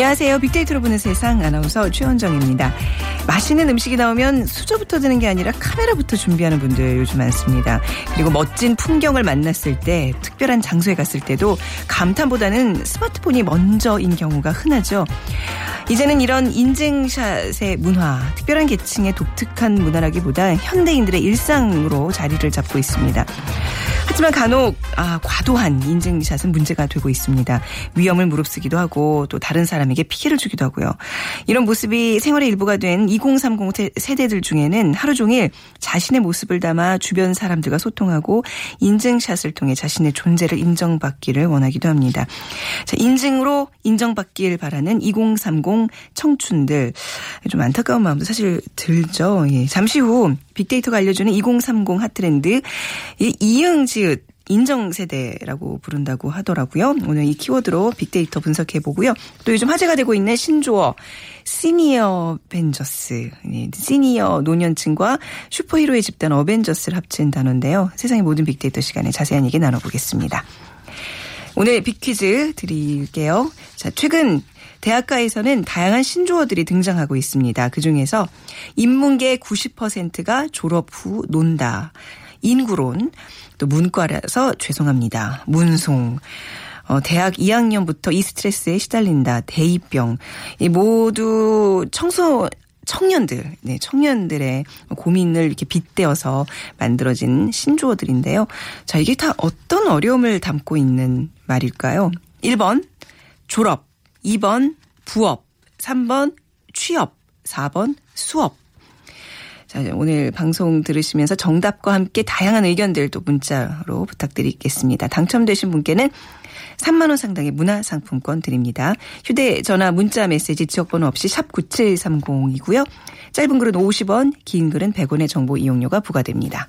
안녕하세요. 빅데이터로 보는 세상 아나운서 최원정입니다. 맛있는 음식이 나오면 수저부터 드는 게 아니라 카메라부터 준비하는 분들 요즘 많습니다. 그리고 멋진 풍경을 만났을 때, 특별한 장소에 갔을 때도 감탄보다는 스마트폰이 먼저인 경우가 흔하죠. 이제는 이런 인증샷의 문화, 특별한 계층의 독특한 문화라기보다 현대인들의 일상으로 자리를 잡고 있습니다. 하지만 간혹 아, 과도한 인증샷은 문제가 되고 있습니다. 위험을 무릅쓰기도 하고 또 다른 사람에게 피해를 주기도 하고요. 이런 모습이 생활의 일부가 된 2030 세- 세대들 중에는 하루 종일 자신의 모습을 담아 주변 사람들과 소통하고 인증샷을 통해 자신의 존재를 인정받기를 원하기도 합니다. 자, 인증으로 인정받길 바라는 2030 청춘들 좀 안타까운 마음도 사실 들죠. 예. 잠시 후 빅데이터가 알려주는 2030 핫트렌드 이 이응지읒 인정 세대라고 부른다고 하더라고요. 오늘 이 키워드로 빅데이터 분석해 보고요. 또 요즘 화제가 되고 있는 신조어 시니어 벤저스, 예, 시니어 노년층과 슈퍼히로의 집단 어벤져스를 합친 단어인데요. 세상의 모든 빅데이터 시간에 자세한 얘기 나눠보겠습니다. 오늘 빅퀴즈 드릴게요. 자, 최근 대학가에서는 다양한 신조어들이 등장하고 있습니다. 그 중에서 인문계 90%가 졸업 후 논다. 인구론, 또 문과라서 죄송합니다. 문송. 어, 대학 2학년부터 이 스트레스에 시달린다. 대입병. 이 모두 청소 청년들, 네, 청년들의 고민을 이렇게 빗대어서 만들어진 신조어들인데요. 자, 이게 다 어떤 어려움을 담고 있는 말일까요? 1번, 졸업. 2번, 부업. 3번, 취업. 4번, 수업. 자, 오늘 방송 들으시면서 정답과 함께 다양한 의견들 또 문자로 부탁드리겠습니다. 당첨되신 분께는 3만 원 상당의 문화상품권 드립니다. 휴대전화 문자 메시지 지역번호 없이 샵 9730이고요. 짧은 글은 50원, 긴 글은 100원의 정보 이용료가 부과됩니다.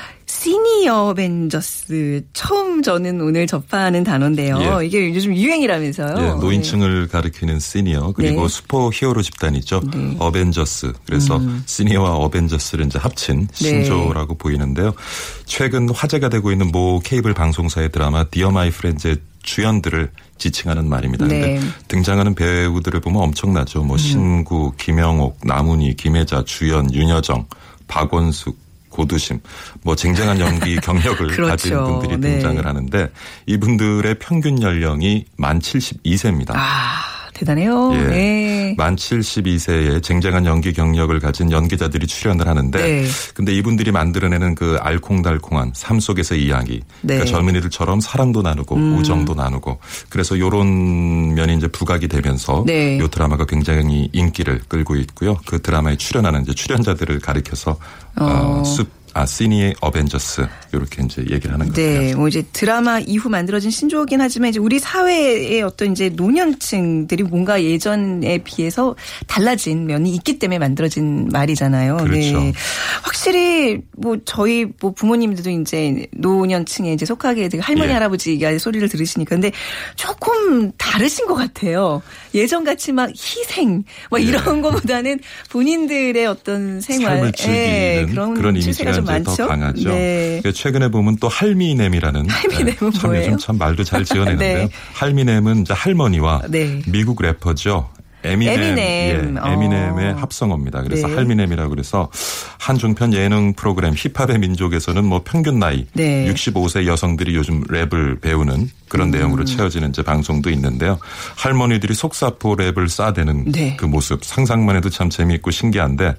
시니어 벤저스 처음 저는 오늘 접하는 단어인데요. 예. 이게 요즘 유행이라면서요. 예, 노인층을 가리키는 시니어 그리고 네. 슈퍼 히어로 집단이죠. 네. 어벤져스. 그래서 시니어와 어벤져스를 이제 합친 네. 신조라고 보이는데요. 최근 화제가 되고 있는 모 케이블 방송사의 드라마 디어 마이 프렌즈의 주연들을 지칭하는 말입니다. 네. 근데 등장하는 배우들을 보면 엄청나죠. 뭐 신구, 김영옥, 나문희, 김혜자, 주현, 윤여정, 박원숙, 고두심, 뭐 쟁쟁한 연기 경력을 그렇죠. 가진 분들이 네. 등장을 하는데 이분들의 평균 연령이 만 72세입니다. 아, 대단해요. 예. 네. 만 72세의 쟁쟁한 연기 경력을 가진 연기자들이 출연을 하는데 네. 근데 이분들이 만들어내는 그 알콩달콩한 삶 속에서의 이야기 네. 음. 그러니까 젊은이들처럼 사랑도 나누고 우정도 나누고 그래서 요런 면이 이제 부각이 되면서 네. 요 드라마가 굉장히 인기를 끌고 있고요. 그 드라마에 출연하는 이제 출연자들을 가리켜서 어, 숲 아, 시니의 어벤져스 이렇게 이제 얘기를 하는 거예요. 네, 뭐 이제 드라마 이후 만들어진 신조어긴 하지만 이제 우리 사회의 어떤 이제 노년층들이 뭔가 예전에 비해서 달라진 면이 있기 때문에 만들어진 말이잖아요. 네. 그렇죠. 확실히 뭐 저희 뭐 부모님들도 이제 노년층에 이제 속하게 되게 할머니 예. 할아버지가 소리를 들으시니까 근데 조금 다르신 것 같아요. 예전 같이 막 희생 뭐 예. 이런 거보다는 본인들의 어떤 생활 예, 그런, 그런, 이미지가 좀 많죠. 더 강하죠. 네. 그래서 최근에 보면 또 할미넴이라는 할미넴은 네, 참 뭐예요? 참 말도 잘 지어내는데요. 네. 할미넴은 이제 할머니와 네. 미국 래퍼죠. 에미넴, 에미넴. 예, 어. 에미넴의 합성어입니다. 그래서 네. 할미넴이라 그래서 한 중편 예능 프로그램 힙합의 민족에서는 뭐 평균 나이 네. 65세 여성들이 요즘 랩을 배우는 그런 음. 내용으로 채워지는 이제 방송도 있는데요. 할머니들이 속사포 랩을 싸대는 네. 그 모습 상상만 해도 참 재미있고 신기한데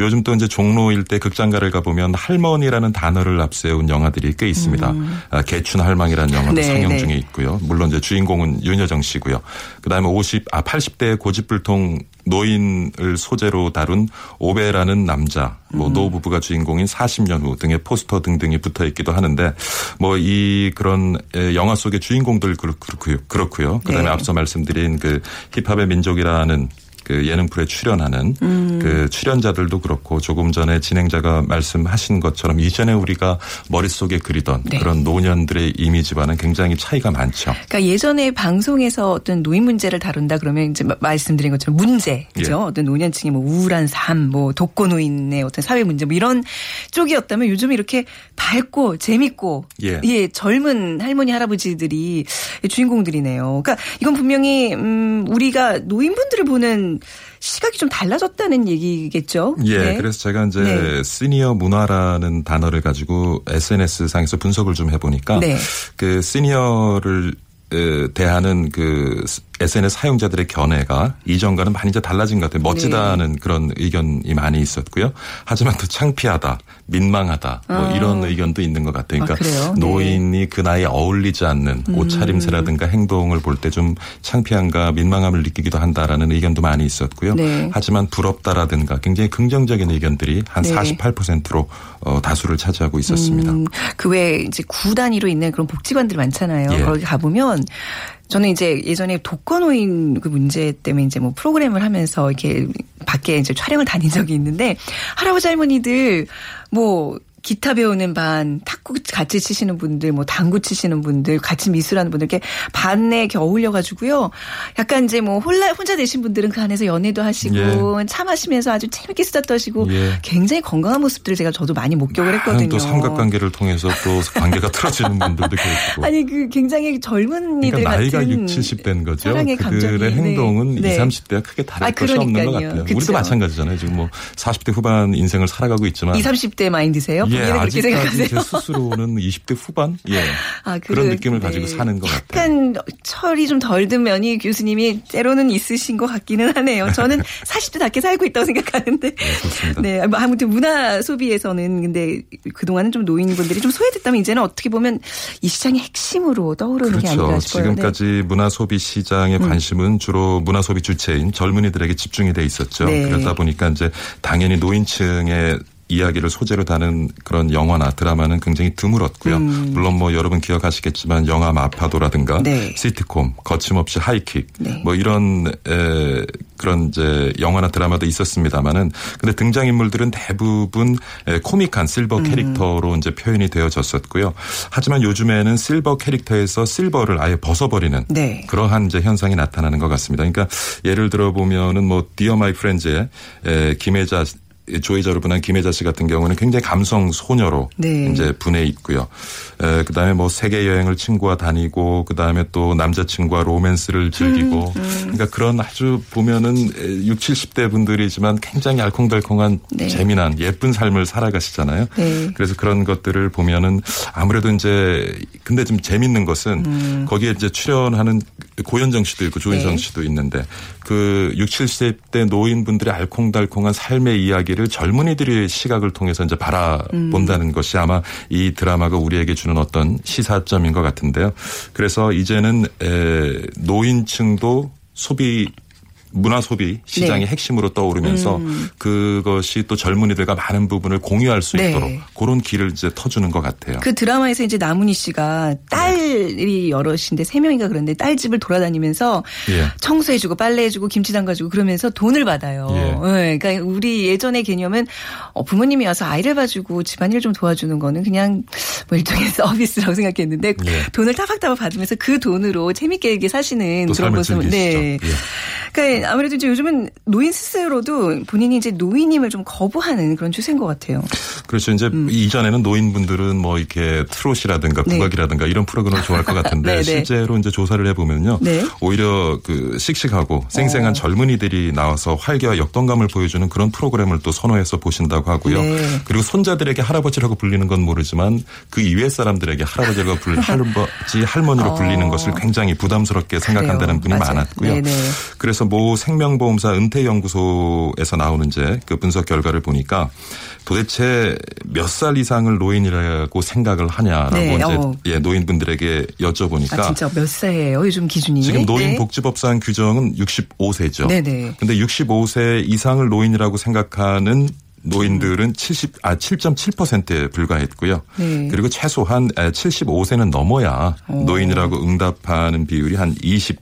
요즘 또 이제 종로 일대 극장가를 가보면 할머니라는 단어를 앞세운 영화들이 꽤 있습니다. 아, 개춘 할망이라는 영화도 음. 네, 상영 네. 중에 있고요. 물론 이제 주인공은 윤여정 씨고요. 그다음에 50, 아 80대 고집 불통 노인을 소재로 다룬 오베라는 남자, 음. 뭐 노부부가 주인공인 40년 후 등의 포스터 등등이 붙어 있기도 하는데 뭐 이 그런 에, 영화 속의 주인공들 그렇- 그렇고요. 그렇고요. 그다음에 네. 앞서 말씀드린 그 힙합의 민족이라는 그 예능 프로에 출연하는 음. 그 출연자들도 그렇고 조금 전에 진행자가 말씀하신 것처럼 이전에 우리가 머릿속에 그리던 네. 그런 노년들의 이미지와는 굉장히 차이가 많죠. 그러니까 예전에 방송에서 어떤 노인 문제를 다룬다 그러면 이제 마- 말씀드린 것처럼 문제, 그죠? 예. 어떤 노년층의 뭐 우울한 삶, 뭐 독거 노인의 어떤 사회 문제, 뭐 이런 쪽이었다면 요즘 이렇게 밝고 재밌고 예. 젊은 할머니 할아버지들이 주인공들이네요. 그러니까 이건 분명히 음 우리가 노인분들을 보는 시각이 좀 달라졌다는 얘기겠죠. 예, 네. 그래서 제가 이제 네. 시니어 문화라는 단어를 가지고 SNS 상에서 분석을 좀 해보니까 네. 그 시니어를 에, 대하는 그 SNS 사용자들의 견해가 이전과는 많이 이제 달라진 것 같아요. 멋지다는 네. 그런 의견이 많이 있었고요. 하지만 또 창피하다, 민망하다, 뭐 아. 이런 의견도 있는 것 같아요. 그러니까 아? 네. 음. 노인이 그 나이에 어울리지 않는 옷차림새라든가 행동을 볼 때 좀 창피함과 민망함을 느끼기도 한다라는 의견도 많이 있었고요. 네. 하지만 부럽다라든가 굉장히 긍정적인 의견들이 한 네. 48%로 어, 다수를 차지하고 있었습니다. 그 외에 이제 구 단위로 있는 그런 복지관들 많잖아요. 예. 거기 가보면 저는 이제 예전에 독거노인 그 문제 때문에 이제 뭐 프로그램을 하면서 이렇게 밖에 이제 촬영을 다닌 적이 있는데 할아버지 할머니들 뭐 기타 배우는 반, 탁구 같이 치시는 분들, 뭐 당구 치시는 분들, 같이 미술하는 분들 이렇게 반에 이렇게 어울려가지고요. 약간 이제 뭐 홀라 혼자 되신 분들은 그 안에서 연애도 하시고 차 마시면서 아주 재밌게 수다 떠시고 예. 굉장히 건강한 모습들을 제가 저도 많이 목격을 했거든요. 또 삼각관계를 통해서 또 관계가 틀어지는 분들도 계시고. 아니 그 굉장히 젊은 이들 그러니까 나이가 같은 6, 70대인 거죠. 사랑의 그들의 감정이, 행동은 네. 20, 30대와 크게 다를 아, 것이 없는 것 그러니까요. 같아요. 그쵸. 우리도 마찬가지잖아요. 지금 뭐 40대 후반 인생을 살아가고 있지만 20, 30대 마인드세요? 예, 본인은 그렇게 아직까지 생각하세요? 제 스스로는 20대 후반 예 아, 그, 그런 느낌을 네. 가지고 사는 것 같아요. 약간 철이 좀 덜 든 면이 교수님이 때로는 있으신 것 같기는 하네요. 저는 40대답게 살고 있다고 생각하는데. 좋습니다. 네, 뭐 아무튼 문화 소비에서는 근데 그동안은 좀 노인분들이 좀 소외됐다면 이제는 어떻게 보면 이 시장의 핵심으로 떠오르는 게 아닌가 그렇죠. 싶어요. 네. 음. 지금까지 문화 소비 시장의 관심은 주로 문화 소비 주체인 젊은이들에게 집중이 돼 있었죠. 네. 그러다 보니까 이제 당연히 노인층의 이야기를 소재로 다는 그런 영화나 드라마는 굉장히 드물었고요. 물론 뭐 여러분 기억하시겠지만 영화 마파도라든가 음. 네. 시트콤, 거침없이 하이킥 네. 뭐 이런 에, 그런 이제 영화나 드라마도 있었습니다만은 근데 등장 인물들은 대부분 에, 코믹한 실버 음. 캐릭터로 이제 표현이 되어졌었고요. 하지만 요즘에는 실버 캐릭터에서 실버를 아예 벗어버리는 네. 그러한 이제 현상이 나타나는 것 같습니다. 그러니까 예를 들어 보면은 뭐 디어 마이 프렌즈의 에, 김혜자 조희자 역을 분한 김혜자 씨 같은 경우는 굉장히 감성 소녀로 네. 이제 분해 있고요. 에, 그다음에 뭐 세계 여행을 친구와 다니고 그다음에 또 남자친구와 로맨스를 즐기고 음, 그러니까 그런 아주 보면은 6, 70대 분들이지만 굉장히 알콩달콩한 네. 재미난 예쁜 삶을 살아가시잖아요. 네. 그래서 그런 것들을 보면은 아무래도 이제 근데 좀 재밌는 것은 거기에 이제 출연하는 고현정 씨도 있고 조인성 음. 네. 씨도 있는데 그 6, 70대 노인분들의 알콩달콩한 삶의 이야기 를 젊은이들의 시각을 통해서 이제 바라본다는 것이 아마 이 드라마가 우리에게 주는 어떤 시사점인 것 같은데요. 그래서 이제는 에, 노인층도 소비 문화 소비 시장의 네. 핵심으로 떠오르면서 그것이 또 젊은이들과 많은 부분을 공유할 수 네. 있도록 그런 길을 이제 터주는 것 같아요. 그 드라마에서 이제 나문희 씨가 딸이 여럿인데 세 명인가 그런데 딸 집을 돌아다니면서 예. 청소해주고 빨래해주고 김치 담가주고 그러면서 돈을 받아요. 예. 네, 그러니까 우리 예전의 개념은 어, 부모님이 와서 아이를 봐주고 집안일 좀 도와주는 거는 그냥 뭐 일종의 서비스라고 생각했는데 예. 돈을 따박따박 받으면서 그 돈으로 재밌게 이렇게 사시는 또 그런 즐기시죠. 네. 예. 그러니까 아무래도 이제 요즘은 노인 스스로도 본인이 이제 노인임을 좀 거부하는 그런 추세인 것 같아요. 그렇죠. 이제 이전에는 노인분들은 뭐 이렇게 트롯이라든가 네. 국악이라든가 이런 프로그램을 좋아할 것 같은데 네, 네. 실제로 이제 조사를 해보면요. 네. 오히려 그 씩씩하고 생생한 젊은이들이 나와서 활기와 역동감을 보여주는 그런 프로그램을 또 선호해서 보신다고 하고요. 네. 그리고 손자들에게 할아버지라고 불리는 건 모르지만 그 이외 사람들에게 할아버지라고 불 할아버지 할머니로 어. 불리는 것을 굉장히 부담스럽게 생각한다는 분이. 많았고요. 그래서 모 생명보험사 은퇴연구소에서 나오는 이제 그 분석 결과를 보니까 도대체 몇 살 이상을 노인이라고 생각을 하냐라고 네, 이제 어. 예, 노인분들에게 여쭤보니까 아, 진짜 몇 살이에요? 요즘 기준이. 지금 네. 노인복지법상 규정은 65세죠. 네네. 근데 65세 이상을 노인이라고 생각하는 노인들은 70, 아, 7.7%에 불과했고요. 네. 그리고 최소한 75세는 넘어야 노인이라고 응답하는 비율이 한 20%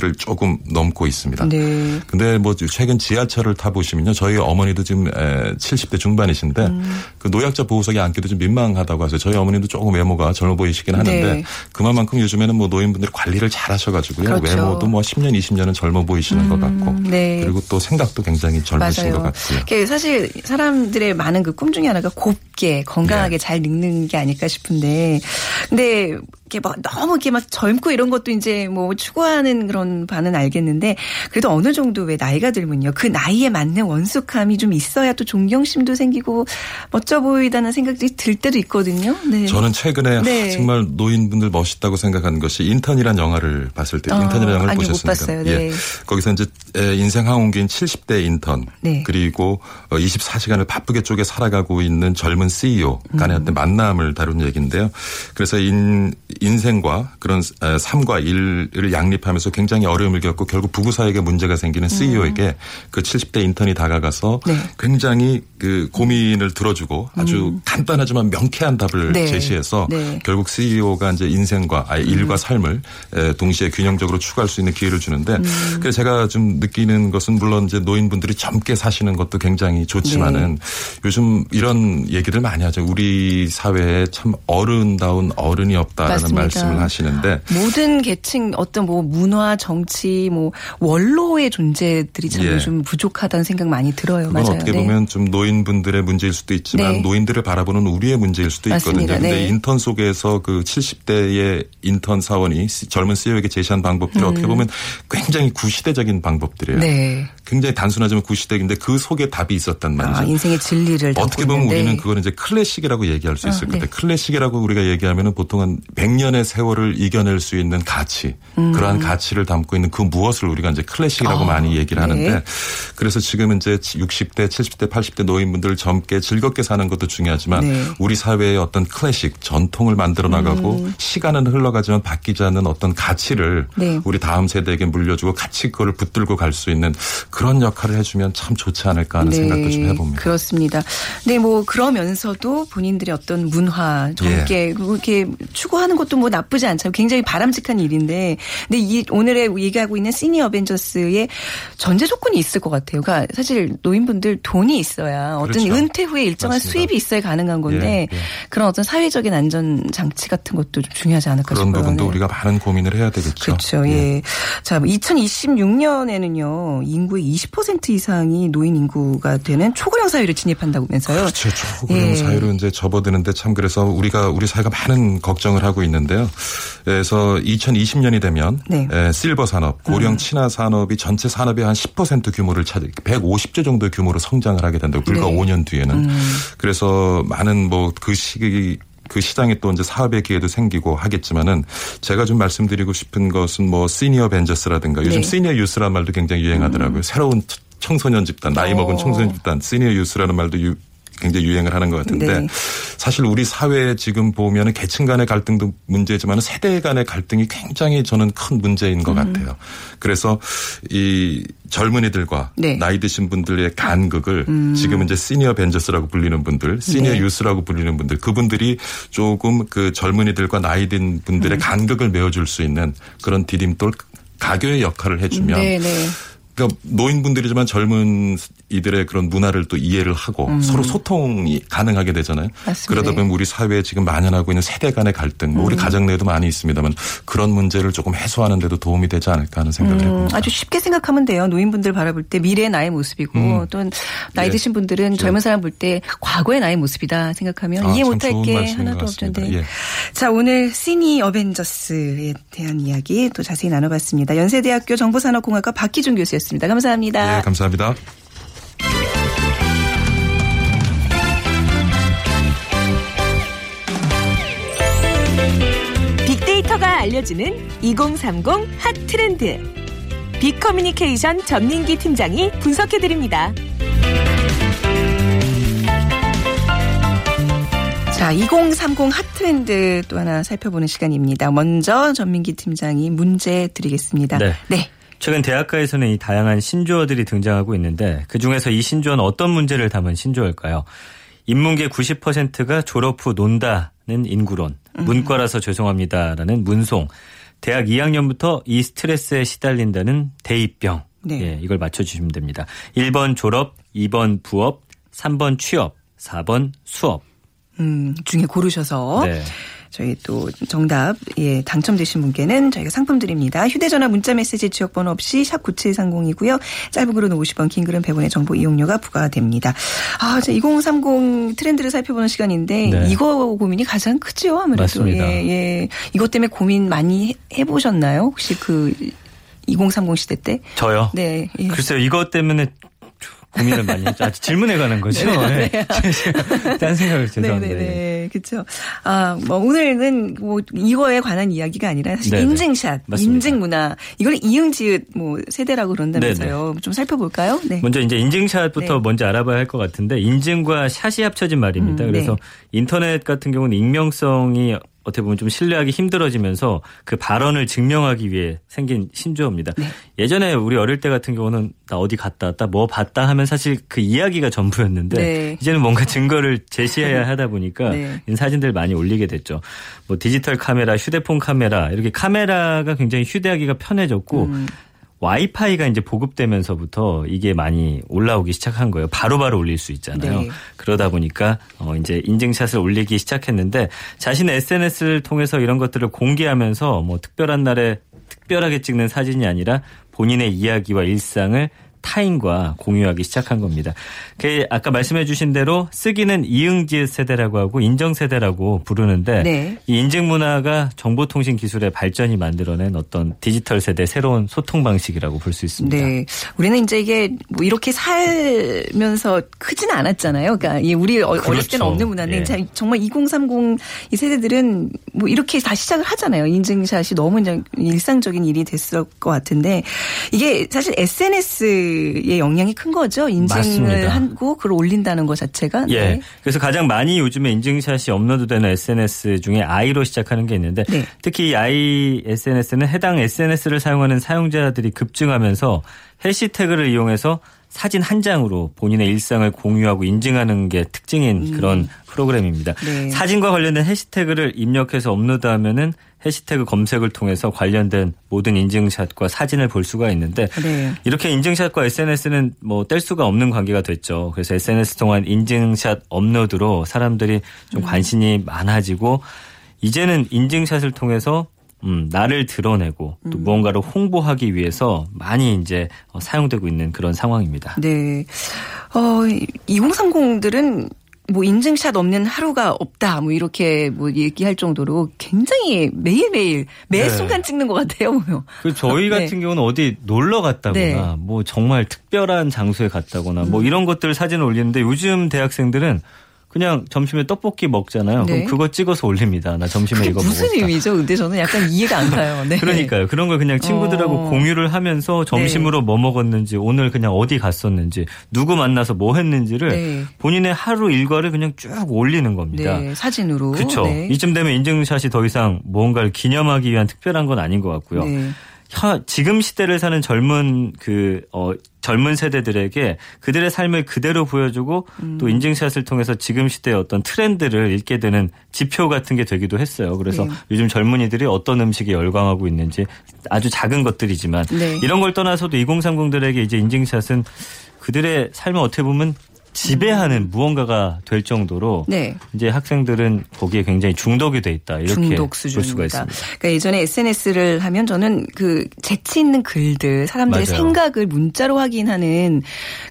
를 조금 넘고 있습니다. 네. 근데 뭐 최근 지하철을 타 보시면요. 저희 어머니도 지금 에, 70대 중반이신데 음. 그 노약자 보호석에 앉기도 좀 민망하다고 하세요. 저희 어머니도 조금 외모가 젊어 보이시긴 하는데 네. 그만큼 요즘에는 뭐 노인분들이 관리를 잘 하셔 가지고요. 그렇죠. 외모도 뭐 10년, 20년은 젊어 보이시는 것 같고 네. 그리고 또 생각도 굉장히 젊으신 것 맞아요. 같고요. 그게 사실 사람들의 많은 그 꿈 중에 하나가 곱게 건강하게 네. 잘 늙는 게 아닐까 싶은데, 근데 이렇게 막 너무 이렇게 막 젊고 이런 것도 이제 뭐 추구하는 그런 바는 알겠는데, 그래도 어느 정도 왜 나이가 들면요 그 나이에 맞는 원숙함이 좀 있어야 또 존경심도 생기고 멋져 보인다는 생각이 들 때도 있거든요. 네. 저는 최근에 네. 하, 정말 노인분들 멋있다고 생각한 것이 인턴이란 영화를 봤을 때 어, 인턴이라는 영화를 보셨습니까? 봤어요. 네. 예. 거기서 이제 에, 인생 황혼기인 70대 인턴 네. 그리고 24시간을 바쁘게 쪼개 살아가고 있는 젊은 CEO 간의 음. 어떤 만남을 다룬 얘기인데요. 그래서 인, 인생과 그런 에, 삶과 일을 양립하면서 굉장히 어려움을 겪고 결국 부부 사이에 문제가 생기는 CEO에게 그 70대 인턴이 다가가서 음. 네. 굉장히 그 고민을 들어주고 아주 간단하지만 명쾌한 답을 음. 네. 제시해서 네. 결국 CEO가 이제 인생과 아예 일과 삶을 에, 동시에 균형적으로 추구할 수 있는 기회를 주는데 음. 그래서 제가 좀 느끼는 것은 물론 이제 노인분들이 젊게 사시는 것도 굉장히 좋지만은 네. 요즘 이런 얘기들 많이 하죠. 우리 사회에 참 어른다운 어른이 없다라는 맞습니다. 말씀을 하시는데 모든 계층 어떤 뭐 문화 정치 뭐 원로의 존재들이 참 예. 요즘 부족하다는 생각 많이 들어요. 그건 맞아요. 어떻게 네. 보면 좀 노인분들의 문제일 수도 있지만 네. 노인들을 바라보는 우리의 문제일 수도 있거든요. 근데 네. 인턴 속에서 그 70대의 인턴 사원이 시- 젊은 CEO에게 제시한 방법들이 어떻게 보면 굉장히 구시대적인 방법들이에요. 음. 네. 굉장히 단순하지만 구시대인데 그 속에 답이 있었단 말이죠. 아, 인생의 진리를 어떻게 보면 있는데. 우리는 그거는 이제 클래식이라고 얘기할 수 있을 아, 것 같아요. 네. 클래식이라고 우리가 얘기하면은 보통 한 100년의 세월을 이겨낼 수 있는 가치, 음. 그러한 가치를 담고 있는 그 무엇을 우리가 이제 클래식이라고 아, 많이 얘기를 네. 하는데 그래서 지금 이제 60대, 70대, 80대 노인분들 젊게 즐겁게 사는 것도 중요하지만 네. 우리 사회의 어떤 클래식, 전통을 만들어 나가고 시간은 흘러가지만 바뀌지 않는 어떤 가치를 네. 우리 다음 세대에게 물려주고 같이 그거를 붙들고 갈 수 있는 그런 역할을 해주면 참 좋지 않을까 하는 생각도 좀 해봅니다. 네, 그렇습니다. 근데 뭐 그러면서도 본인들의 어떤 문화 예. 젊게 그렇게 추구하는 것도 뭐 나쁘지 않잖아요. 굉장히 바람직한 일인데, 근데 이 오늘의 얘기하고 있는 시니어 어벤져스의 전제 조건이 있을 것 같아요. 그러니까 사실 노인분들 돈이 있어야 어떤 그렇죠. 은퇴 후에 일정한 맞습니다. 수입이 있어야 가가능한 건데 예, 예. 그런 어떤 사회적인 안전 장치 같은 것도 좀 중요하지 않을까 그런 싶어요. 부분도 네. 우리가 많은 고민을 해야 되겠죠. 그렇죠. 예. 자, 2026년에는요, 인구 의 20% 이상이 노인 인구가 되는 초고령 사회를 진입한다면서요. 그렇죠. 초고령 예. 사회로 이제 접어드는데 참 그래서 우리가 우리 사회가 많은 걱정을 하고 있는데요. 그래서 2020년이 되면 네. 음. 에, 실버 산업, 고령 친화 산업이 전체 산업의 한 10% 규모를 차지, 150조 정도의 규모로 성장을 하게 된다고 불과 네. 5년 뒤에는. 그래서 많은 뭐 그 시기 그 시장에 또 이제 사업의 기회도 생기고 하겠지만은 제가 좀 말씀드리고 싶은 것은 뭐 시니어 벤저스라든가 요즘 네. 시니어 유스라는 말도 굉장히 유행하더라고요. 새로운 청소년 집단, 나이 먹은 어. 청소년 집단, 시니어 유스라는 말도 유, 굉장히 유행을 하는 것 같은데 네. 사실 우리 사회에 지금 보면은 계층 간의 갈등도 문제지만 세대 간의 갈등이 굉장히 저는 큰 문제인 음. 것 같아요. 그래서 이 젊은이들과 네. 음. 나이 드신 분들의 간극을 지금 이제 시니어 벤저스라고 불리는 분들, 시니어 네. 유스라고 불리는 분들, 그분들이 조금 그 젊은이들과 나이 든 음. 분들의 간극을 메워줄 수 있는 그런 디딤돌 가교의 역할을 해주면 네, 네. 그러니까 노인분들이지만 젊은 이들의 그런 문화를 또 이해를 하고 서로 소통이 가능하게 되잖아요. 음. 맞습니다. 그러다 보면 우리 사회에 지금 만연하고 있는 세대 간의 갈등, 뭐 우리 가정 내에도 많이 있습니다만 그런 문제를 조금 해소하는 데도 도움이 되지 않을까 하는 생각을 음, 해봅니다. 아주 쉽게 생각하면 돼요. 노인분들 바라볼 때 미래의 나의 모습이고 음. 또 나이 예. 드신 분들은 젊은 사람 볼 때 과거의 나의 모습이다 생각하면 아, 이해 참 못할 게 하나도. 없던데. 예. 자 오늘 시니 어벤져스에 대한 이야기 또 자세히 나눠봤습니다. 연세대학교 정보산업공학과 박기준 교수였습니다. 감사합니다. 예, 감사합니다. 빅데이터가 알려주는 2030 핫 트렌드. 빅 커뮤니케이션 전민기 팀장이 분석해드립니다. 자, 2030 핫트렌드 또 하나 살펴보는 시간입니다. 먼저 전민기 팀장이 문제 드리겠습니다. 네. 네. 최근 대학가에서는 이 다양한 신조어들이 등장하고 있는데 그중에서 이 신조어는 어떤 문제를 담은 신조어일까요? 인문계 90%가 졸업 후 논다 는 인구론, 문과라서 죄송합니다라는 문송, 대학 2학년부터 이 스트레스에 시달린다는 대입병. 네. 예, 이걸 맞춰주시면 됩니다. 1번 졸업, 2번 부업, 3번 취업, 4번 수업. 음, 중에 고르셔서 네. 저희 또 정답 예 당첨되신 분께는 저희가 상품 드립니다. 휴대전화 문자메시지 지역번호 없이 샵 9730이고요. 짧은 글은 50원, 긴 글은 100원의 정보 이용료가 부과됩니다. 아, 자, 2030 트렌드를 살펴보는 시간인데 네. 이거 고민이 가장 크죠 아무래도. 맞습니다. 예, 예. 이것 때문에 고민 많이 해- 해보셨나요? 혹시 그 2030 시대 때? 저요? 네. 예. 글쎄요, 이것 때문에 고민을 많이 했죠. 아, 질문에 관한 거죠. 네. 딴 생각을 죄송합니다. 예. 네네네. 그렇죠. 아, 뭐 오늘은 뭐 이거에 관한 이야기가 아니라 사실 네네. 인증샷, 맞습니다. 인증 문화 이걸 이응지읒 뭐 세대라고 그런다면서요. 좀 살펴볼까요? 네. 먼저 이제 인증샷부터 네. 먼저 알아봐야 할 것 같은데 인증과 샷이 합쳐진 말입니다. 음, 그래서 네. 인터넷 같은 경우는 익명성이 어떻게 보면 좀 신뢰하기 힘들어지면서 그 발언을 증명하기 위해 생긴 신조어입니다. 네. 예전에 우리 어릴 때 같은 경우는 나 어디 갔다 왔다 뭐 봤다 하면 사실 그 이야기가 전부였는데 네. 이제는 뭔가 증거를 제시해야 하다 보니까 네. 사진들 많이 올리게 됐죠. 뭐 디지털 카메라, 휴대폰 카메라 이렇게 카메라가 굉장히 휴대하기가 편해졌고 음. 와이파이가 이제 보급되면서부터 이게 많이 올라오기 시작한 거예요. 바로 바로 올릴 수 있잖아요. 네. 그러다 보니까 어 이제 인증샷을 올리기 시작했는데 자신의 SNS를 통해서 이런 것들을 공개하면서 뭐 특별한 날에 특별하게 찍는 사진이 아니라 본인의 이야기와 일상을 타인과 공유하기 시작한 겁니다. 그 아까 말씀해 주신 대로 쓰기는 이응지읒 세대라고 하고 인정 세대라고 부르는데 네. 이 인증 문화가 정보통신 기술의 발전이 만들어낸 어떤 디지털 세대 새로운 소통 방식이라고 볼 수 있습니다. 네. 우리는 이제 이게 뭐 이렇게 살면서 크지는 않았잖아요. 그러니까 이 우리 어- 어렸을 때는 그렇죠. 없는 문화인데 예. 자, 정말 2030 이 세대들은 뭐 이렇게 다 시작을 하잖아요. 인증샷이 너무 일상적인 일이 됐을 것 같은데 이게 사실 SNS 의 영향이 큰 거죠. 인증을. 하고 그걸 올린다는 것 자체가. 예. 네. 그래서 가장 많이 요즘에 인증샷이 업로드되는 SNS 중에 아이로 시작하는 게 있는데 네. 특히 이 아이 SNS는 해당 SNS를 사용하는 사용자들이 급증하면서 해시태그를 이용해서 사진 한 장으로 본인의 일상을 공유하고 인증하는 게 특징인 그런 프로그램입니다. 음. 네. 사진과 관련된 해시태그를 입력해서 업로드하면은 해시태그 검색을 통해서 관련된 모든 인증샷과 사진을 볼 수가 있는데 네. 이렇게 인증샷과 SNS는 뭐 뗄 수가 없는 관계가 됐죠. 그래서 SNS 통한 인증샷 업로드로 사람들이 좀 관심이 많아지고 이제는 인증샷을 통해서 음, 나를 드러내고 또 무언가를 홍보하기 위해서 많이 이제 어, 사용되고 있는 그런 상황입니다. 네. 어, 2030들은 뭐 인증샷 없는 하루가 없다. 뭐 이렇게 뭐 얘기할 정도로 굉장히 매일매일 매 네. 순간 찍는 것 같아요. 뭐. 그 저희 네. 같은 경우는 어디 놀러 갔다거나 네. 음. 뭐 정말 특별한 장소에 갔다거나 뭐 이런 것들 사진을 올리는데 요즘 대학생들은 그냥 점심에 떡볶이 먹잖아요. 네. 그럼 그거 찍어서 올립니다. 나 점심에 이거 무슨 먹었다. 의미죠? 근데 저는 약간 이해가 안 가요. 네. 그러니까요. 그런 걸 그냥 친구들하고 어. 공유를 하면서 점심으로 뭐 먹었는지 오늘 그냥 어디 갔었는지 누구 만나서 뭐 했는지를 네. 본인의 하루 일과를 그냥 쭉 올리는 겁니다. 네, 사진으로. 그렇죠. 네. 이쯤 되면 인증샷이 더 이상 무언가를 기념하기 위한 특별한 건 아닌 것 같고요. 네. 현- 지금 시대를 사는 젊은 그 어, 젊은 세대들에게 그들의 삶을 그대로 보여주고 음. 또 인증샷을 통해서 지금 시대의 어떤 트렌드를 읽게 되는 지표 같은 게 되기도 했어요. 그래서 네. 요즘 젊은이들이 어떤 음식에 열광하고 있는지 아주 작은 것들이지만 네. 이런 걸 떠나서도 2030들에게 이제 인증샷은 그들의 삶을 어떻게 보면 지배하는 무언가가 될 정도로 네. 이제 학생들은 거기에 굉장히 중독이 돼 있다 이렇게 중독 볼 수가 수준입니다. 있습니다. 그러니까 예전에 SNS를 하면 저는 그 재치 있는 글들, 사람들의 맞아요. 생각을 문자로 확인하는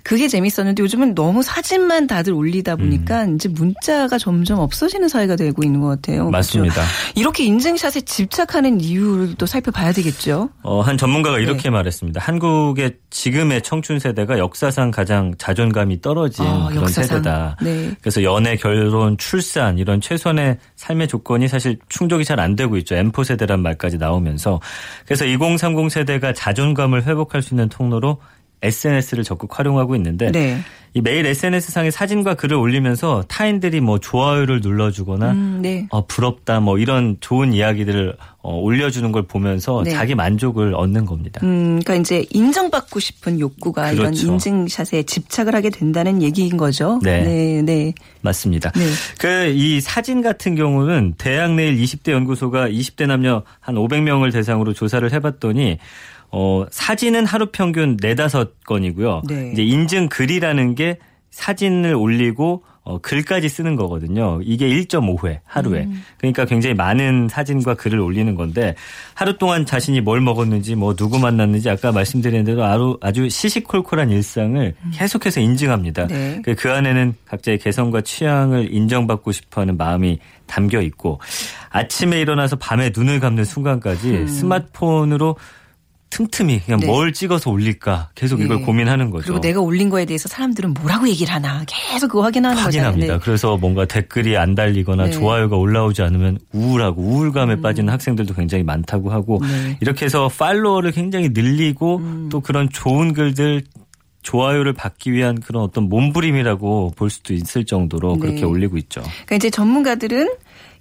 그게 재밌었는데 요즘은 너무 사진만 다들 올리다 보니까 이제 문자가 점점 없어지는 사회가 되고 있는 것 같아요. 음. 맞습니다. 그렇죠? 이렇게 인증샷에 집착하는 이유를 또 살펴봐야 되겠죠. 어, 한 전문가가 네. 이렇게 말했습니다. 한국의 지금의 청춘 세대가 역사상 가장 자존감이 떨어진 아, 그런 역사상. 세대다. 네. 그래서 연애, 결혼, 출산 이런 최선의 삶의 조건이 사실 충족이 잘 안 되고 있죠. M4 세대란 말까지 나오면서 그래서 2030 세대가 자존감을 회복할 수 있는 통로로 SNS를 적극 활용하고 있는데 네. 이 매일 SNS 상에 사진과 글을 올리면서 타인들이 뭐 좋아요를 눌러주거나 음, 네. 어, 부럽다 뭐 이런 좋은 이야기들을 어, 올려주는 걸 보면서 네. 자기 만족을 얻는 겁니다. 음, 그러니까 이제 인정받고 싶은 욕구가 이런 그렇죠. 인증샷에 집착을 하게 된다는 얘기인 거죠. 네. 네, 네. 맞습니다. 네. 그이 사진 같은 경우는 대학 내일 20대 연구소가 20대 남녀 한 500명을 대상으로 조사를 해봤더니 어 사진은 하루 평균 4, 5건이고요. 네. 이제 인증 글이라는 게 사진을 올리고 어, 글까지 쓰는 거거든요. 이게 1.5회 하루에. 음. 그러니까 굉장히 많은 사진과 글을 올리는 건데 하루 동안 자신이 뭘 먹었는지 뭐 누구 만났는지 아까 말씀드린 대로 아주, 아주 시시콜콜한 일상을 계속해서 인증합니다. 네. 그, 그 안에는 각자의 개성과 취향을 인정받고 싶어하는 마음이 담겨 있고 아침에 일어나서 밤에 눈을 감는 순간까지 스마트폰으로 틈틈이 그냥 네. 뭘 찍어서 올릴까 계속 이걸 네. 고민하는 거죠. 그리고 내가 올린 거에 대해서 사람들은 뭐라고 얘기를 하나 계속 그거 확인하는 확인합니다. 거잖아요. 네. 그래서 뭔가 댓글이 안 달리거나 네. 좋아요가 올라오지 않으면 우울하고 우울감에 빠지는 학생들도 굉장히 많다고 하고 네. 음. 이렇게 해서 팔로워를 굉장히 늘리고 또 그런 좋은 글들 좋아요를 받기 위한 그런 어떤 몸부림이라고 볼 수도 있을 정도로 네. 그렇게 올리고 있죠. 그러니까 이제 전문가들은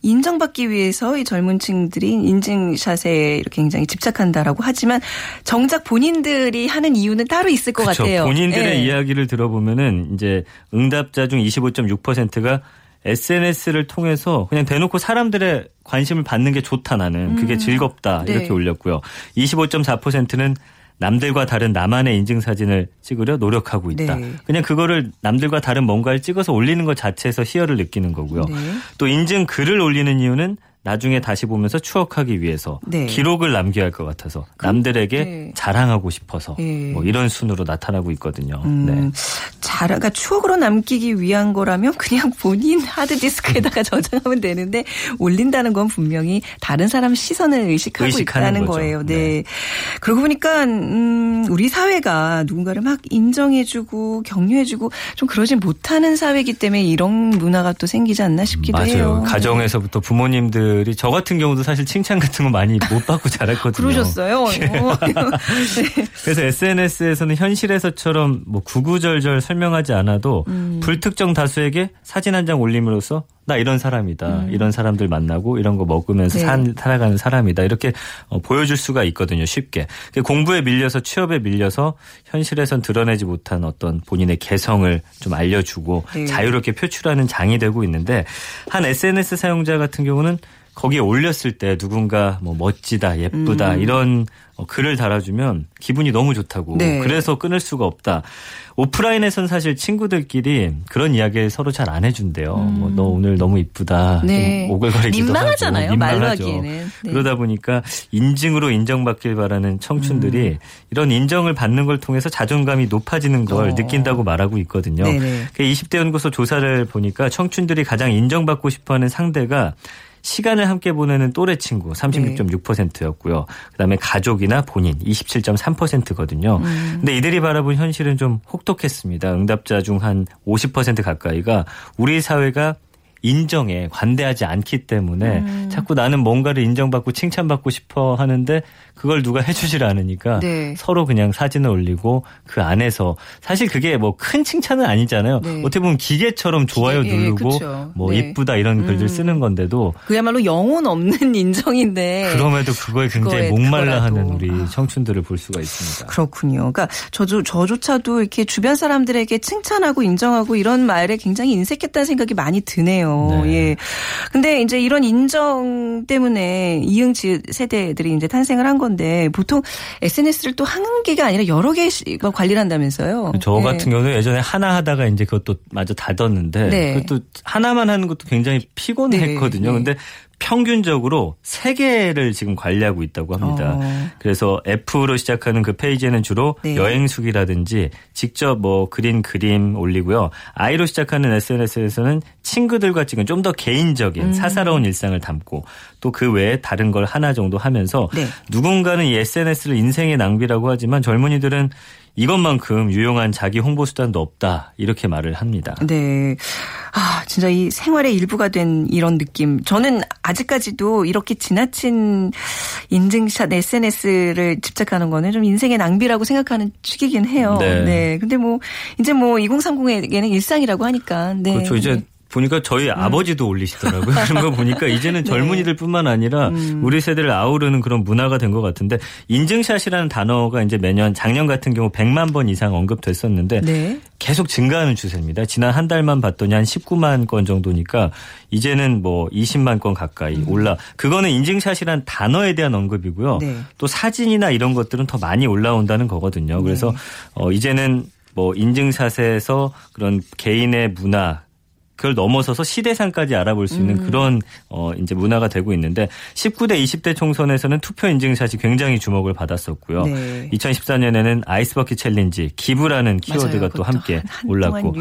인정받기 위해서 이 젊은 층들이 인증샷에 이렇게 굉장히 집착한다라고 하지만 정작 본인들이 하는 이유는 따로 있을 것 그렇죠. 같아요. 본인들의 예. 이야기를 들어보면은 이제 응답자 중 25.6%가 SNS를 통해서 그냥 대놓고 사람들의 관심을 받는 게 좋다 나는 그게 즐겁다 네. 이렇게 올렸고요. 25.4%는 남들과 다른 나만의 인증 사진을 찍으려 노력하고 있다. 네. 그냥 그거를 남들과 다른 뭔가를 찍어서 올리는 것 자체에서 희열을 느끼는 거고요. 네. 또 인증 글을 올리는 이유는 나중에 다시 보면서 추억하기 위해서 네. 기록을 남겨야 할 것 같아서 남들에게 네. 자랑하고 싶어서 네. 뭐 이런 순으로 나타나고 있거든요. 음, 네. 잘, 그러니까 추억으로 남기기 위한 거라면 그냥 본인 하드디스크에다가 저장하면 되는데 올린다는 건 분명히 다른 사람 시선을 의식하고 있다는 거죠. 거예요. 네. 네. 그러고 보니까 음, 우리 사회가 누군가를 막 인정해주고 격려해주고 좀 그러진 못하는 사회이기 때문에 이런 문화가 또 생기지 않나 싶기도 맞아요. 해요. 가정에서부터 부모님들 이 저 같은 경우도 사실 칭찬 같은 거 많이 못 받고 자랐거든요. 그러셨어요. 어. 네. 그래서 SNS에서는 현실에서처럼 뭐 구구절절 설명하지 않아도 음. 불특정 다수에게 사진 한 장 올림으로써 나 이런 사람이다. 이런 사람들 만나고 이런 거 먹으면서 음. 네. 산- 살아가는 사람이다. 이렇게 어, 보여줄 수가 있거든요. 쉽게. 그 공부에 밀려서 취업에 밀려서 현실에선 드러내지 못한 어떤 본인의 개성을 좀 알려주고 네. 자유롭게 표출하는 장이 되고 있는데 한 SNS 사용자 같은 경우는 거기에 올렸을 때 누군가 뭐 멋지다, 예쁘다 이런 어, 글을 달아주면 기분이 너무 좋다고. 음. 네. 그래서 끊을 수가 없다. 오프라인에선 사실 친구들끼리 그런 이야기를 서로 잘 안 해준대요. 뭐너 오늘 너무 이쁘다. 음. 네. 좀 오글거리기도 민망하잖아요, 하고. 민망하죠. 네. 그러다 보니까 인증으로 인정받길 바라는 청춘들이 이런 인정을 받는 걸 통해서 자존감이 높아지는 걸 음. 어. 느낀다고 말하고 있거든요. 네네. 그 20대 연구소 조사를 보니까 청춘들이 가장 인정받고 싶어하는 상대가 시간을 함께 보내는 또래 친구 36.6%였고요. 그다음에 가족이나 본인 27.3%거든요. 음. 근데 이들이 바라본 현실은 좀 혹독했습니다. 응답자 중 한 50% 가까이가 우리 사회가 인정에 관대하지 않기 때문에 음. 자꾸 나는 뭔가를 인정받고 칭찬받고 싶어 하는데 그걸 누가 해주질 않으니까 네. 서로 그냥 사진을 올리고 그 안에서 사실 그게 뭐 큰 칭찬은 아니잖아요. 네. 어떻게 보면 기계처럼 좋아요 기계, 예, 누르고 그쵸. 뭐 네. 이쁘다 이런 글들 음. 쓰는 건데도 그야말로 영혼 없는 인정인데. 그럼에도 그거에 굉장히 그거에 목말라 하는 그거라도. 우리 아. 청춘들을 볼 수가 있습니다. 그렇군요. 그러니까 저도 저조차도 이렇게 주변 사람들에게 칭찬하고 인정하고 이런 말에 굉장히 인색했다는 생각이 많이 드네요. 네. 예. 근데 이제 이런 인정 때문에 이응지 세대들이 이제 탄생을 한 건데 보통 SNS를 또 한 개가 아니라 여러 개씩 관리를 한다면서요. 저 예. 같은 경우는 예전에 하나 하다가 이제 그것도 마저 닫았는데 네. 그것도 하나만 하는 것도 굉장히 피곤했거든요. 네, 네. 근데 평균적으로 세개를 지금 관리하고 있다고 합니다. 어. 그래서 F로 시작하는 그 페이지에는 주로 네. 여행숙이라든지 직접 뭐 그린 그림 올리고요. I로 시작하는 SNS에서는 친구들과 찍은 좀 더 개인적인 음. 사사로운 일상을 담고 또 그 외에 다른 걸 하나 정도 하면서 네. 누군가는 이 SNS를 인생의 낭비라고 하지만 젊은이들은 이것만큼 유용한 자기 홍보 수단도 없다 이렇게 말을 합니다. 네. 아, 진짜 이 생활의 일부가 된 이런 느낌. 저는 아직까지도 이렇게 지나친 인증샷 SNS를 집착하는 거는 좀 인생의 낭비라고 생각하는 축이긴 해요. 네. 근데 뭐, 이제 뭐 2030에게는 일상이라고 하니까. 네. 그렇죠. 이제 보니까 저희 아버지도 올리시더라고요. 그런 거 보니까 이제는 젊은이들뿐만 아니라 우리 세대를 아우르는 그런 문화가 된 것 같은데 인증샷이라는 단어가 이제 매년 작년 같은 경우 100만 번 이상 언급됐었는데 네. 계속 증가하는 추세입니다. 지난 한 달만 봤더니 한 19만 건 정도니까 이제는 뭐 20만 건 가까이 올라. 그거는 인증샷이란 단어에 대한 언급이고요. 네. 또 사진이나 이런 것들은 더 많이 올라온다는 거거든요. 그래서 어 이제는 뭐 인증샷에서 그런 개인의 문화 그걸 넘어서서 시대상까지 알아볼 수 있는 그런 어 이제 문화가 되고 있는데 19대 20대 총선에서는 투표 인증샷이 굉장히 주목을 받았었고요. 네. 2014년에는 아이스버킷 챌린지 기부라는 키워드가 맞아요. 또 함께 올랐고.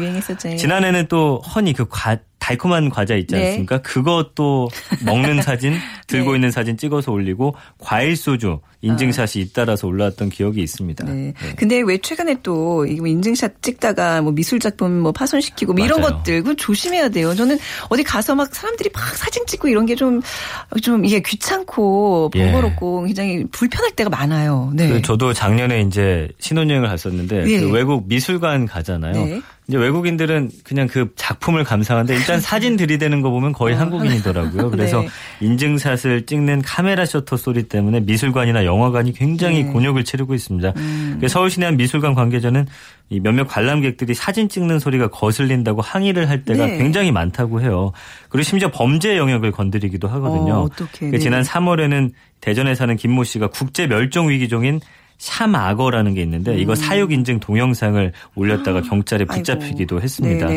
지난해는 또 허니 그 과, 달콤한 과자 있지 네. 않습니까? 그것도 먹는 사진 들고 네. 있는 사진 찍어서 올리고 과일 소주 인증샷이 잇따라서 올라왔던 기억이 있습니다. 네. 근데 왜 최근에 또뭐 인증샷 찍다가 뭐 미술 작품 뭐 파손시키고 뭐 이런. 것들 조심해야 돼요. 저는 어디 가서 막 사람들이 막 사진 찍고 이런 게 좀좀 이게 귀찮고 예. 번거롭고 굉장히 불편할 때가 많아요. 네. 그 저도 작년에 이제 신혼여행을 갔었는데 네. 그 외국 미술관 가잖아요. 네. 이제 외국인들은 그냥 그 작품을 감상하는데 일단 사진 들이대는 거 보면 거의 한국인이더라고요. 그래서 어. 네. 인증샷을 찍는 카메라 셔터 소리 때문에 미술관이나 영화관이 굉장히 네. 곤욕을 치르고 있습니다. 음. 그래서 서울시내 한 미술관 관계자는 이 몇몇 관람객들이 사진 찍는 소리가 거슬린다고 항의를 할 때가 네. 굉장히 많다고 해요. 그리고 심지어 범죄 영역을 건드리기도 하거든요. 어, 어떡해. 그 네. 지난 3월에는 대전에 사는 김모 씨가 국제 멸종 위기종인 샤마거라는 게 있는데 이거 사육 인증 동영상을 올렸다가 경찰에 붙잡히기도 음. 했습니다.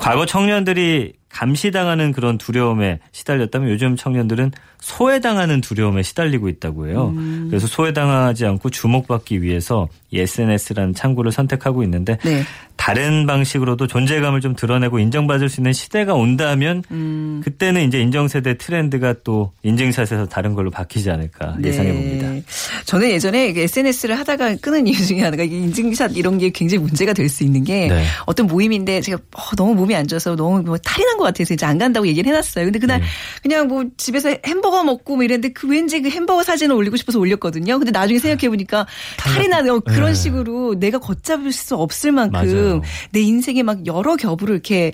과거 청년들이 감시당하는 그런 두려움에 시달렸다면 요즘 청년들은 소외당하는 두려움에 시달리고 있다고 해요. 음. 그래서 소외당하지 않고 주목받기 위해서 이 SNS라는 창구를 선택하고 있는데 네. 다른 방식으로도 존재감을 좀 드러내고 인정받을 수 있는 시대가 온다면 음. 그때는 이제 인정세대 트렌드가 또 인증샷에서 다른 걸로 바뀌지 않을까 예상해 봅니다. 네. 저는 예전에 SNS를 하다가 끄는 이유 중에 하나가 인증샷 이런 게 굉장히 문제가 될 수 있는 게 네. 어떤 모임인데 제가 어, 너무 몸이 안 좋아서 너무 뭐 탈이 난것 같아서 이제 안 간다고 얘기를 해놨어요. 근데 그날 네. 그냥 뭐 집에서 햄버거 먹고 뭐 이랬는데 그 왠지 그 햄버거 사진을 올리고 싶어서 올렸거든요. 근데 나중에 생각해 보니까 탈이 나는 그런 네. 식으로 내가 걷잡을 수 없을 만큼 맞아요. 내 인생에 막 여러 겹으로 이렇게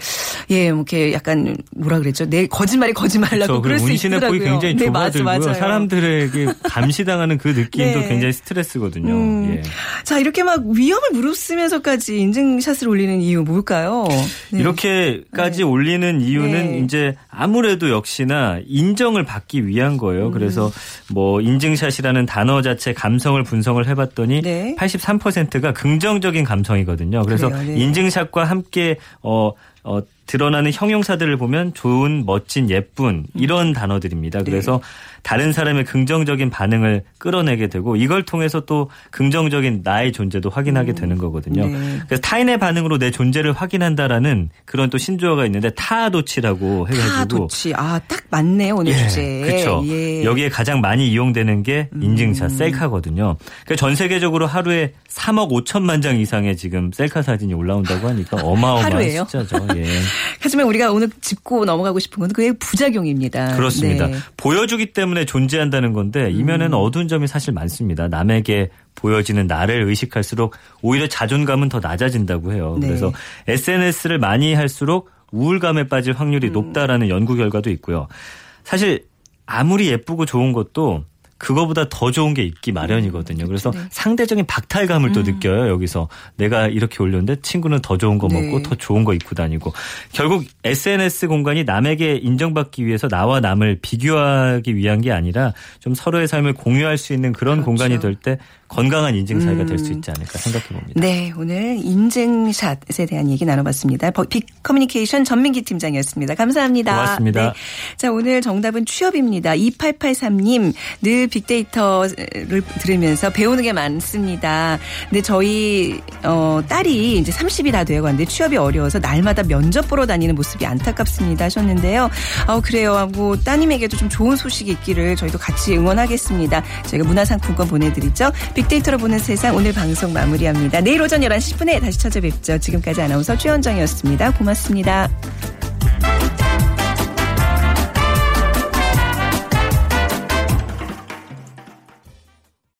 예, 뭐 이렇게 약간 뭐라 그랬죠? 내 거짓말이 거짓말라고. 그럴 수 있더라고요. 굉장히 네, 맞아. 맞아요. 사람들에게 감시당하는 그 느낌도 네. 굉장히 스트레스거든요. 음. 예. 자, 이렇게 막 위험을 무릅쓰면서까지 인증샷을 올리는 이유 뭘까요? 네. 이렇게까지 올리는 이유는 네. 이제 아무래도 역시나 인정을 받기 위한 거예요. 음. 그래서 뭐 인증샷이라는 단어 자체 감성을 분석을 해봤더니 네. 83%가 긍정적인 감성이거든요. 그래서 그래요, 네. 인증샷과 함께 어, 어, 드러나는 형용사들을 보면 좋은, 멋진, 예쁜 이런 단어들입니다. 네. 그래서 다른 사람의 긍정적인 반응을 끌어내게 되고 이걸 통해서 또 긍정적인 나의 존재도 확인하게 되는 거거든요. 네. 그래서 타인의 반응으로 내 존재를 확인한다라는 그런 또 신조어가 있는데 타도치라고 해가지고 타도치. 아, 딱 맞네요, 오늘 주제. 그렇죠. 예. 여기에 가장 많이 이용되는 게 인증샷 셀카거든요. 그러니까 전 세계적으로 하루에 3억 5천만 장 이상의 지금 셀카 사진이 올라온다고 하니까 어마어마한 하루에요? 숫자죠. 예. 하지만 우리가 오늘 짚고 넘어가고 싶은 건 그의 부작용입니다. 그렇습니다. 네. 보여주기 때문에 존재한다는 건데 이면에는 어두운 점이 사실 많습니다. 남에게 보여지는 나를 의식할수록 오히려 자존감은 더 낮아진다고 해요. 네. 그래서 SNS를 많이 할수록 우울감에 빠질 확률이 높다라는 연구 결과도 있고요. 사실 아무리 예쁘고 좋은 것도 그거보다 더 좋은 게 있기 마련이거든요. 그래서 네. 상대적인 박탈감을 또 느껴요. 여기서 내가 이렇게 올렸는데 친구는 더 좋은 거 네. 먹고 더 좋은 거 입고 다니고 결국 SNS 공간이 남에게 인정받기 위해서 나와 남을 비교하기 위한 게 아니라 좀 서로의 삶을 공유할 수 있는 그런 그렇죠. 공간이 될 때 건강한 인증 사회가 될수 있지 않을까 생각해 봅니다. 네, 오늘 인증샷에 대한 얘기 나눠봤습니다. 버- 빅 커뮤니케이션 전민기 팀장이었습니다. 감사합니다. 고맙습니다. 네. 자, 오늘 정답은 취업입니다. 2883님, 늘 빅데이터를 들으면서 배우는 게 많습니다. 근데 저희, 어, 딸이 이제 30이 다 되어 가는데 취업이 어려워서 날마다 면접 보러 다니는 모습이 안타깝습니다 하셨는데요. 어, 그래요. 하고 따님에게도 좀 좋은 소식이 있기를 저희도 같이 응원하겠습니다. 저희가 문화상품권 보내드리죠. 빅데이터로 보는 세상 오늘 방송 마무리합니다. 내일 오전 11시 10분에 다시 찾아뵙죠. 지금까지 아나운서 최현정이었습니다. 고맙습니다.